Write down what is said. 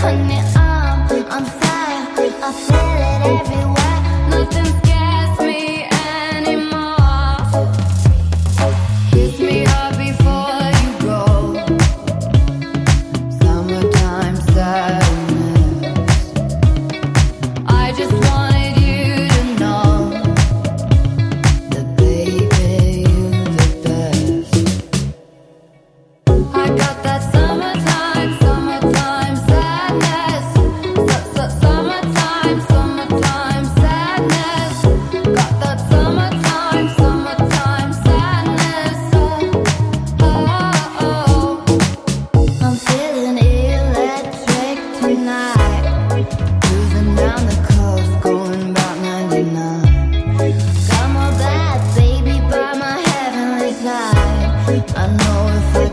怀念。I know if we